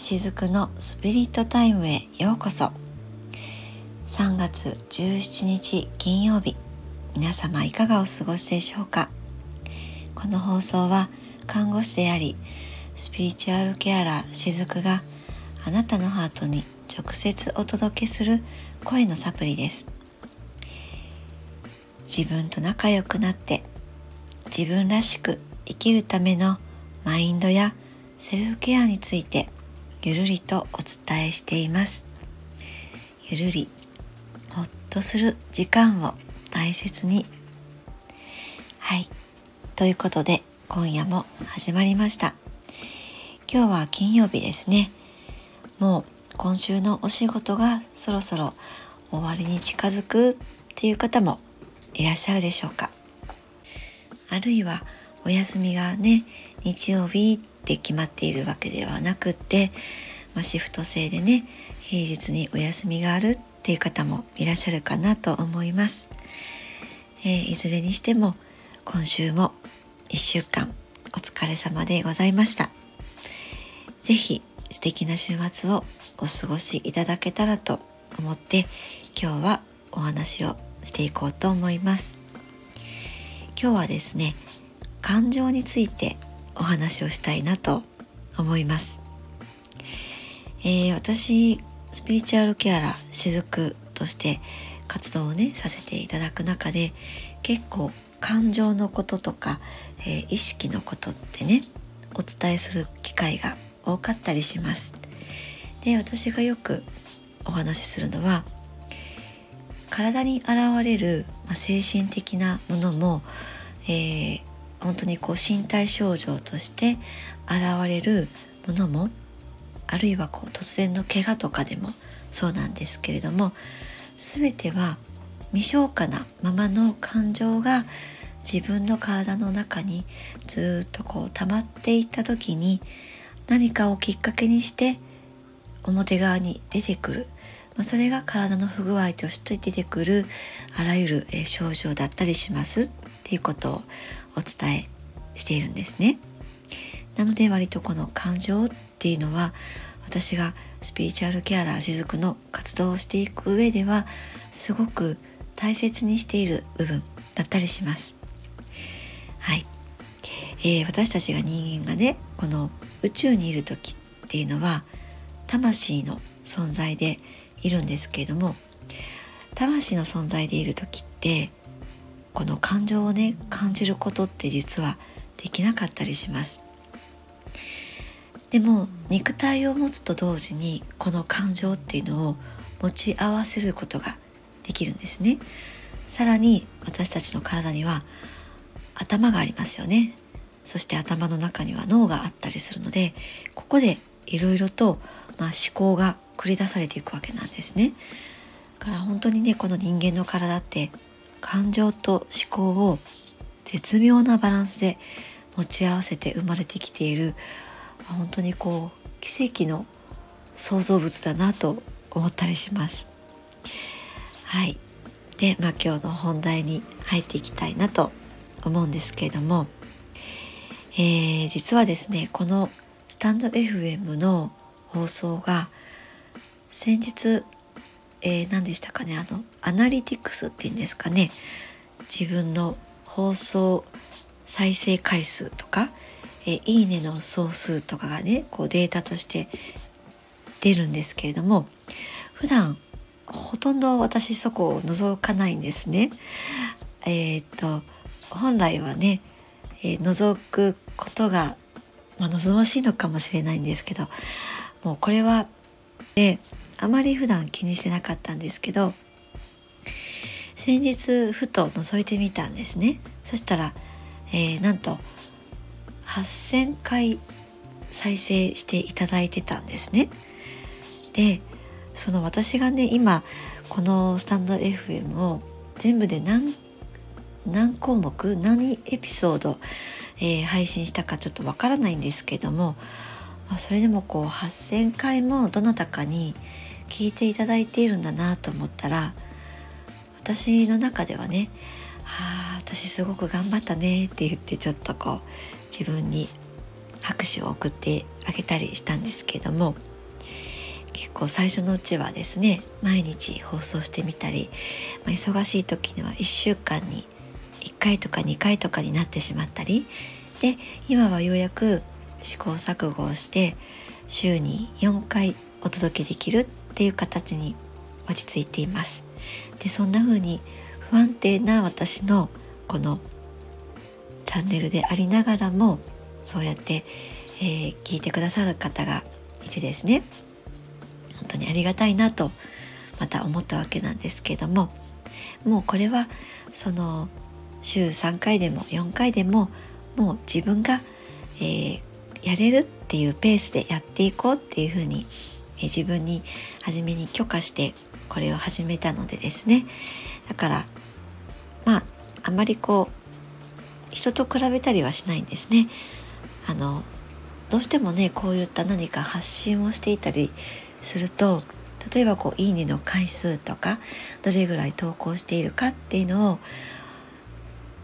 雫のスピリットタイムへようこそ。3月17日金曜日。皆様いかがお過ごしでしょうか？この放送は看護師でありスピリチュアルケアラー雫があなたのハートに直接お届けする声のサプリです。自分と仲良くなって自分らしく生きるためのマインドやセルフケアについてゆるりとお伝えしています。ゆるりほっとする時間を大切に。はい。ということで今夜も始まりました。今日は金曜日ですね。もう今週のお仕事がそろそろ終わりに近づくっていう方もいらっしゃるでしょうか。あるいはお休みがね日曜日って決まっているわけではなくって、まあ、シフト制でね平日にお休みがあるっていう方もいらっしゃるかなと思います、えー、いずれにしても今週も1週間お疲れ様でございました。是非素敵な週末をお過ごしいただけたらと思って今日はお話をしていこうと思います。今日はですね感情についてお話をしたいなと思います。えー、私、スピリチュアルケアラー、雫として活動をね、させていただく中で、結構感情のこととか、えー、意識のことってね、お伝えする機会が多かったりします。で、私がよくお話しするのは、体に現れる、まあ、精神的なものも、えー、本当にこう身体症状として現れるものもあるいはこう突然の怪我とかでもそうなんですけれども全ては未消化なままの感情が自分の体の中にずっとこう溜まっていった時に何かをきっかけにして表側に出てくる、まあ、それが体の不具合として出てくるあらゆる症状だったりしますっていうことをお伝えしているんですね。なので割とこの感情っていうのは私がスピリチュアルケアラー雫の活動をしていく上ではすごく大切にしている部分だったりします。はい。えー、私たちが人間がね、この宇宙にいる時っていうのは魂の存在でいるんですけれども魂の存在でいる時ってこの感情をね感じることって実はできなかったりします。でも肉体を持つと同時にこの感情っていうのを持ち合わせることができるんですね。さらに私たちの体には頭がありますよね。そして頭の中には脳があったりするのでここでいろいろと、まあ、思考が繰り出されていくわけなんですね。だから本当にねこの人間の体って感情と思考を絶妙なバランスで持ち合わせて生まれてきている本当にこう奇跡の創造物だなと思ったりします。はい。で、まあ今日の本題に入っていきたいなと思うんですけれども、えー、実はですね、このスタンド FM の放送が先日えー、何でしたかね？あのアナリティクスっていうんですかね？自分の放送再生回数とか、えー、いいねの総数とかがねこうデータとして出るんですけれども普段ほとんど私そこを覗かないんですね。えっ、と本来はね、えー、覗くことが、まあ、望ましいのかもしれないんですけどもうこれはであまり普段気にしてなかったんですけど先日ふと覗いてみたんですね。そしたら、えー、なんと8,000回再生していただいてたんですね。でその私がね今このスタンド FM を全部で何何項目何エピソード、えー、配信したかちょっとわからないんですけども、まあ、それでもこう8,000回もどなたかに聞いていただいているんだなと思ったら私の中ではね「ああ私すごく頑張ったね」って言ってちょっとこう自分に拍手を送ってあげたりしたんですけども結構最初のうちはですね毎日放送してみたり、まあ、忙しい時には1週間に1回とか2回とかになってしまったりで今はようやく試行錯誤をして週に4回お届けできるっていう形に落ち着いています。でそんな風に不安定な私のこのチャンネルでありながらもそうやって、えー、聞いてくださる方がいてですね。本当にありがたいなとまた思ったわけなんですけども。もうこれはその週3回でも4回でももう自分が、えー、やれるっていうペースでやっていこうっていうふうに、え、自分に初めに許可してこれを始めたのでですねだからまああまりこう人と比べたりはしないんですね。あのどうしてもねこういった何か発信をしていたりすると例えばこう「いいね」の回数とかどれぐらい投稿しているかっていうのを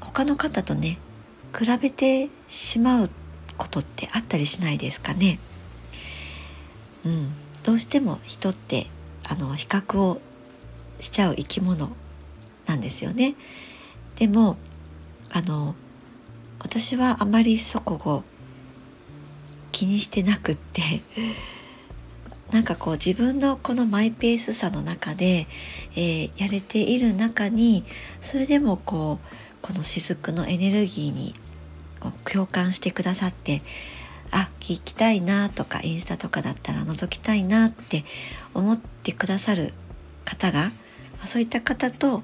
他の方とね比べてしまうことってあったりしないですかね。うん、どうしても人ってあの比較をしちゃう生き物なんですよね。でもあの私はあまりそこを気にしてなくって なんかこう自分のこのマイペースさの中で、えー、やれている中にそれでもこうこの雫のエネルギーに共感してくださってあ聞きたいなとかインスタとかだったら覗きたいなって思ってくださる方がそういった方と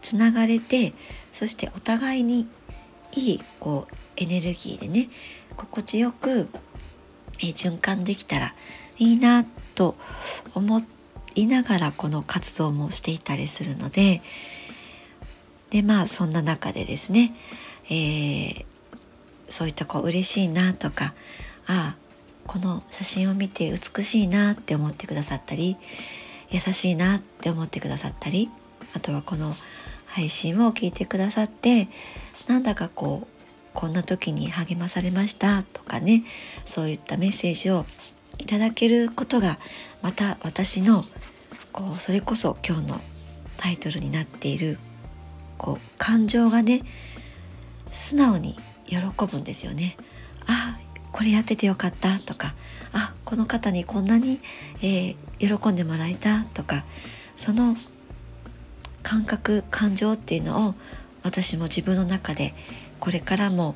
つながれてそしてお互いにいいこうエネルギーでね心地よく、え循環できたらいいなと思いながらこの活動もしていたりするのででまあそんな中でですね、えー、そういったこう嬉しいなとかああこの写真を見て美しいなって思ってくださったり優しいなって思ってくださったりあとはこの配信を聞いてくださってなんだかこうこんな時に励まされましたとかねそういったメッセージをいただけることがまた私のこうそれこそ今日のタイトルになっているこう感情がね素直に喜ぶんですよね。あこれやっててよかったとかあこの方にこんなに、えー、喜んでもらえたとかその感覚感情っていうのを私も自分の中でこれからも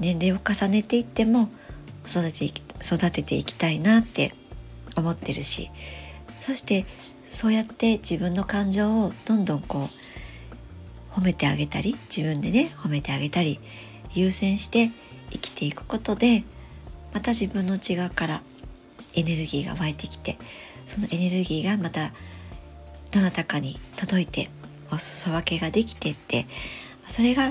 年齢を重ねていっても育てていき育てていきたいなって思ってるしそしてそうやって自分の感情をどんどんこう褒めてあげたり自分でね褒めてあげたり優先して生きていくことでまた自分の内側からエネルギーが湧いてきてそのエネルギーがまたどなたかに届いてお裾分けができてってそれが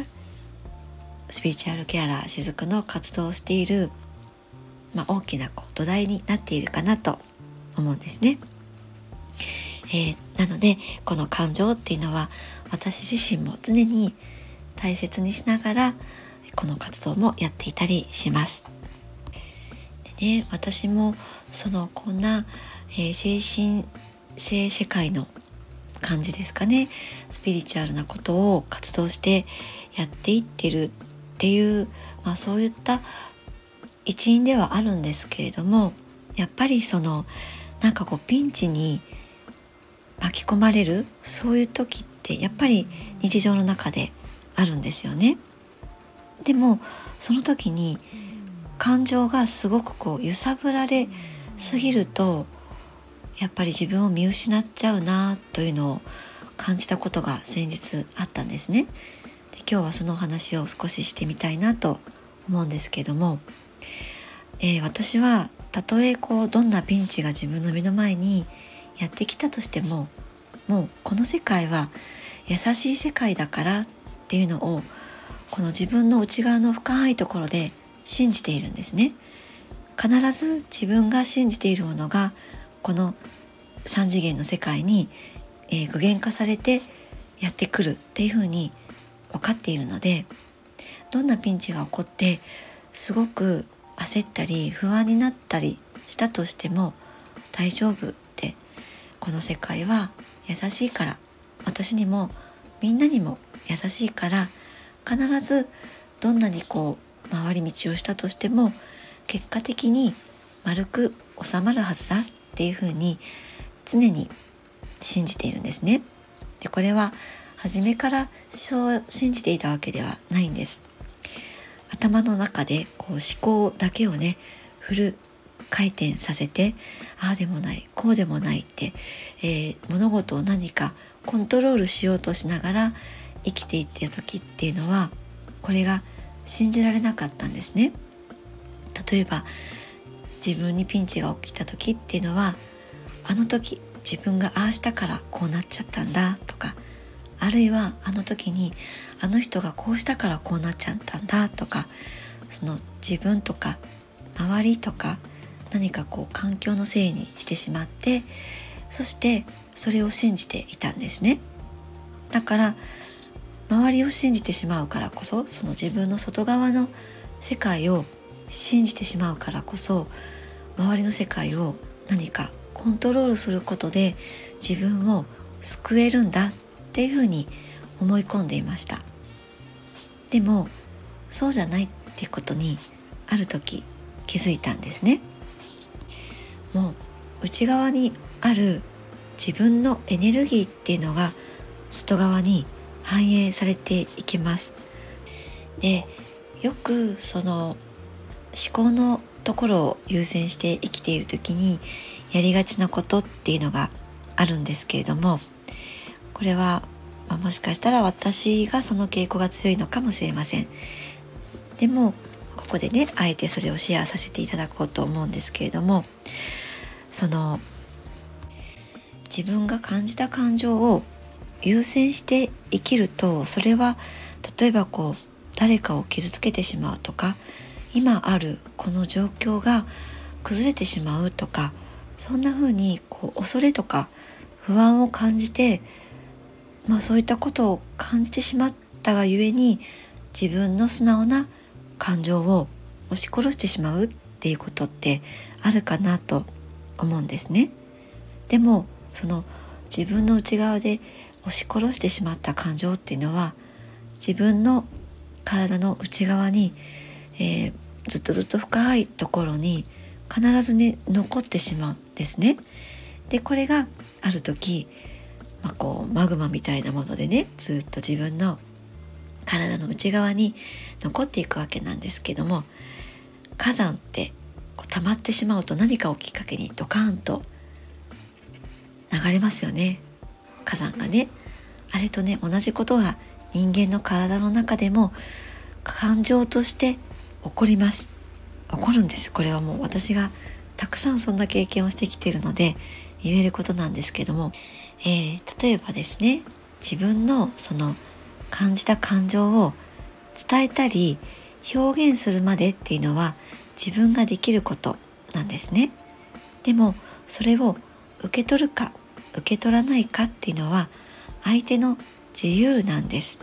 スピリチュアルケアラー雫の活動をしている、まあ、大きなこう土台になっているかなと思うんですね。えー、なのでこの感情っていうのは私自身も常に大切にしながらこの活動もやっていたりします。でね私もそのこんな、えー、精神性世界の感じですかねスピリチュアルなことを活動してやっていってるっていう、まあ、そういった一因ではあるんですけれどもやっぱりそのなんかこうピンチに巻き込まれるそういう時ってやっぱり日常の中であるんですよね。でもその時に感情がすごくこう揺さぶられすぎるとやっぱり自分を見失っちゃうなというのを感じたことが先日あったんですね。で今日はそのお話を少ししてみたいなと思うんですけども、えー、私はたとえこうどんなピンチが自分の目の前にやってきたとしてももうこの世界は優しい世界だからっていうのをこの自分の内側の深いところで信じているんですね。必ず自分が信じているものがこの3次元の世界に、えー、具現化されてやってくるっていうふうに分かっているのでどんなピンチが起こってすごく焦ったり不安になったりしたとしても大丈夫ってこの世界は優しいから私にもみんなにも優しいから必ずどんなにこう回り道をしたとしても結果的に丸く収まるはずだっていうふうに常に信じているんですね。でこれは初めからそう信じていたわけではないんです。頭の中でこう思考だけをねフル回転させてああでもないこうでもないって、えー、物事を何かコントロールしようとしながら生きていった時っていうのはこれが信じられなかったんですね。例えば自分にピンチが起きた時っていうのはあの時自分がああしたからこうなっちゃったんだとかあるいはあの時にあの人がこうしたからこうなっちゃったんだとかその自分とか周りとか何かこう環境のせいにしてしまってそしてそれを信じていたんですねだから周りを信じてしまうからこそその自分の外側の世界を信じてしまうからこそ周りの世界を何かコントロールすることで自分を救えるんだっていうふうに思い込んでいました。でもそうじゃないってことにある時気づいたんですね。もう内側にある自分のエネルギーっていうのが外側に反映されていきます。でよくその思考のところを優先して生きている時にやりがちなことっていうのがあるんですけれどもこれは、まあ、もしかしたら私がその傾向が強いのかもしれません。でもここでねあえてそれをシェアさせていただこうと思うんですけれどもその自分が感じた感情を優先して生きるとそれは例えばこう誰かを傷つけてしまうとか今あるこの状況が崩れてしまうとかそんな風にこう恐れとか不安を感じて、まあ、そういったことを感じてしまったがゆえに自分の素直な感情を押し殺してしまうっていうことってあるかなと思うんですね。でもその自分の内側で押し殺してしまった感情っていうのは自分の体の内側に、えー、ずっとずっと深いところに必ずね残ってしまうんですね。でこれがある時、まあ、こうマグマみたいなものでねずっと自分の体の内側に残っていくわけなんですけども火山ってこう溜まってしまうと何かをきっかけにドカーンと流れますよね火山がねあれとね同じことが人間の体の中でも感情として起こります。起こるんです。これはもう私がたくさんそんな経験をしてきているので言えることなんですけども、えー、例えばですね自分のその感じた感情を伝えたり表現するまでっていうのは自分ができることなんですね。でもそれを受け取るか受け取らないかっていうのは相手の自由なんです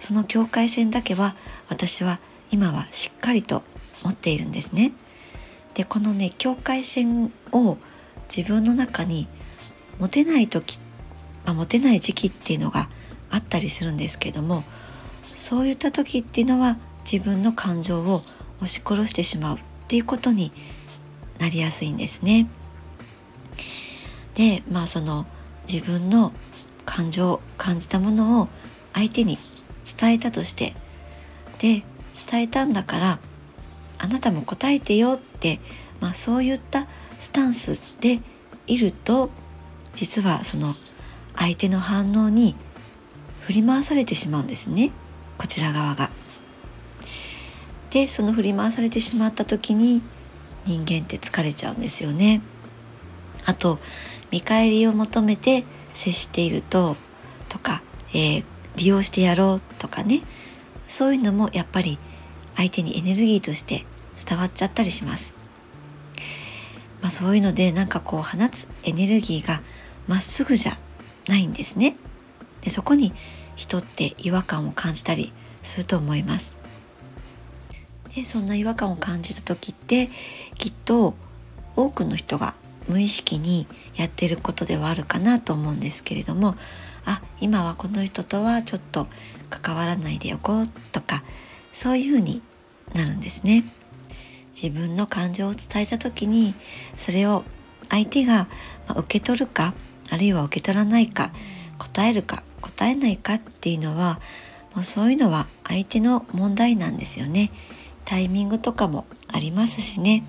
その境界線だけは私は今はしっかりと持っているんですね。でこのね境界線を自分の中に持てない時、まあ、持てない時期っていうのがあったりするんですけどもそういった時っていうのは自分の感情を押し殺してしまうっていうことになりやすいんですね。でまあその自分の感情感じたものを相手に伝えたとしてで伝えたんだからあなたも答えてよって、まあ、そういったスタンスでいると実はその相手の反応に振り回されてしまうんですねこちら側が。でその振り回されてしまった時に人間って疲れちゃうんですよね。あと見返りを求めて接しているととか、えー、利用してやろうとかねそういうのもやっぱり相手にエネルギーとして伝わっちゃったりします。まあそういうのでなんかこう放つエネルギーがまっすぐじゃないんですね。でそこに人って違和感を感じたりすると思います。でそんな違和感を感じた時ってきっと多くの人が無意識にやってることではあるかなと思うんですけれどもあ今はこの人とはちょっと関わらないでおこうとかそういうふうになるんですね。自分の感情を伝えた時にそれを相手が受け取るかあるいは受け取らないか答えるか答えないかっていうのはもうそういうのは相手の問題なんですよね。タイミングとかもありますしね。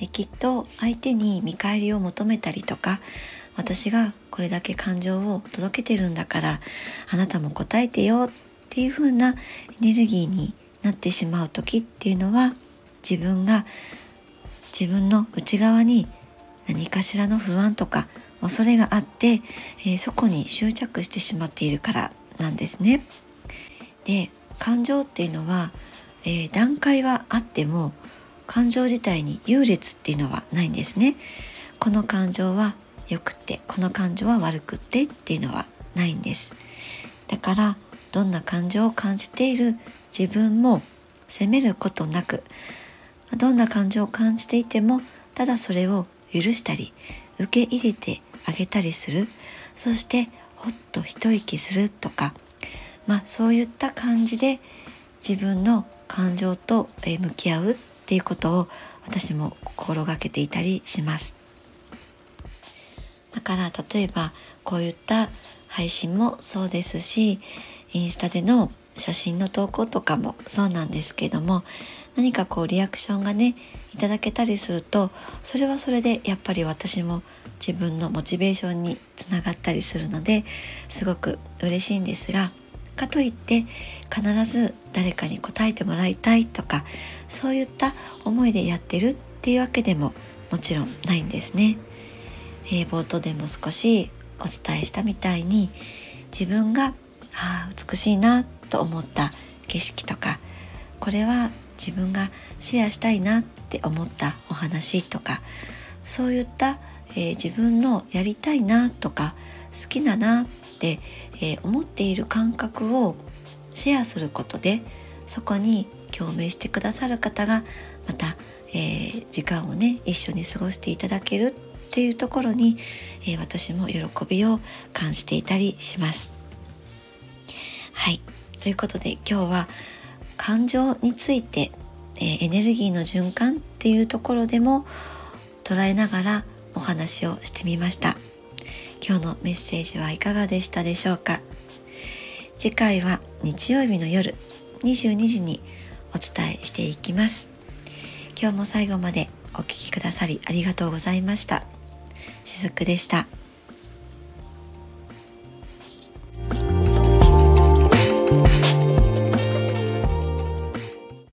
できっと相手に見返りを求めたりとか私がこれだけ感情を届けてるんだからあなたも答えてよっていう風なエネルギーになってしまう時っていうのは自分が自分の内側に何かしらの不安とか恐れがあって、えー、そこに執着してしまっているからなんですね。で感情っていうのは、えー、段階はあっても感情自体に優劣っていうのはないんですね。この感情は良くてこの感情は悪くてっていうのはないんです。だからどんな感情を感じている自分も責めることなくどんな感情を感じていてもただそれを許したり受け入れてあげたりするそしてほっと一息するとかまあそういった感じで自分の感情と向き合うっていうことを私も心がけていたりします。だから例えばこういった配信もそうですしインスタでの写真の投稿とかもそうなんですけども何かこうリアクションがねいただけたりするとそれはそれでやっぱり私も自分のモチベーションにつながったりするのですごく嬉しいんですがかといって必ず誰かに答えてもらいたいとかそういった思いでやってるっていうわけでももちろんないんですね。えー、冒頭でも少しお伝えしたみたいに自分が、あ、美しいなと思った景色とかこれは自分がシェアしたいなって思ったお話とかそういった、えー、自分のやりたいなとか好きだなっ、えー、思っている感覚をシェアすることでそこに共鳴してくださる方がまた、えー、時間をね一緒に過ごしていただけるっていうところに、え私も喜びを感じていたりします。はいということで今日は感情について、えー、エネルギーの循環っていうところでも捉えながらお話をしてみました今日のメッセージはいかがでしたでしょうか？次回は日曜日の夜22時にお伝えしていきます。今日も最後までお聴きくださりありがとうございました。しずくでした。